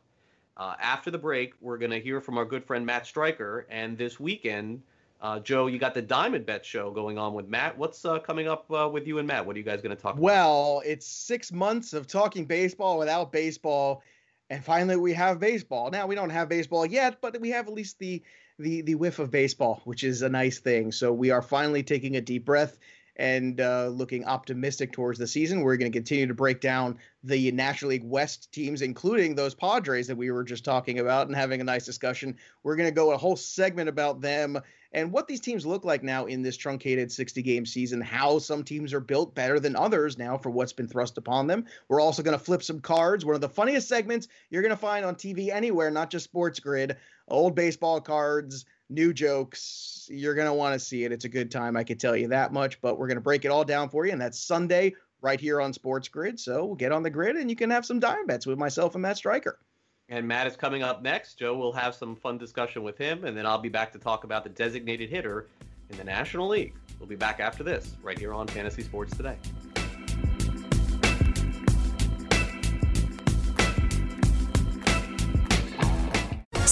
uh, after the break, we're going to hear from our good friend Matt Striker. And this weekend, uh, Joe, you got the Diamond Bet show going on with Matt. What's uh, coming up uh, with you and Matt? What are you guys going to talk well, about? it's six months of talking baseball without baseball and finally we have baseball. Now we don't have baseball yet, but we have at least the the the whiff of baseball, which is a nice thing. So we are finally taking a deep breath and uh, looking optimistic towards the season. We're going to continue to break down the National League West teams, including those Padres that we were just talking about and having a nice discussion. We're going to go a whole segment about them and what these teams look like now in this truncated 60 game season, how some teams are built better than others now for what's been thrust upon them. We're also going to flip some cards. One of the funniest segments you're going to find on TV anywhere, not just Sports Grid, old baseball cards new jokes. You're going to want to see it. It's a good time, I can tell you that much. But we're going to break it all down for you. And that's Sunday right here on Sports Grid. So we'll get on the grid and you can have some dime bets with myself and Matt Striker. And Matt is coming up next. Joe will have some fun discussion with him. And then I'll be back to talk about the designated hitter in the National League. We'll be back after this right here on Fantasy Sports Today.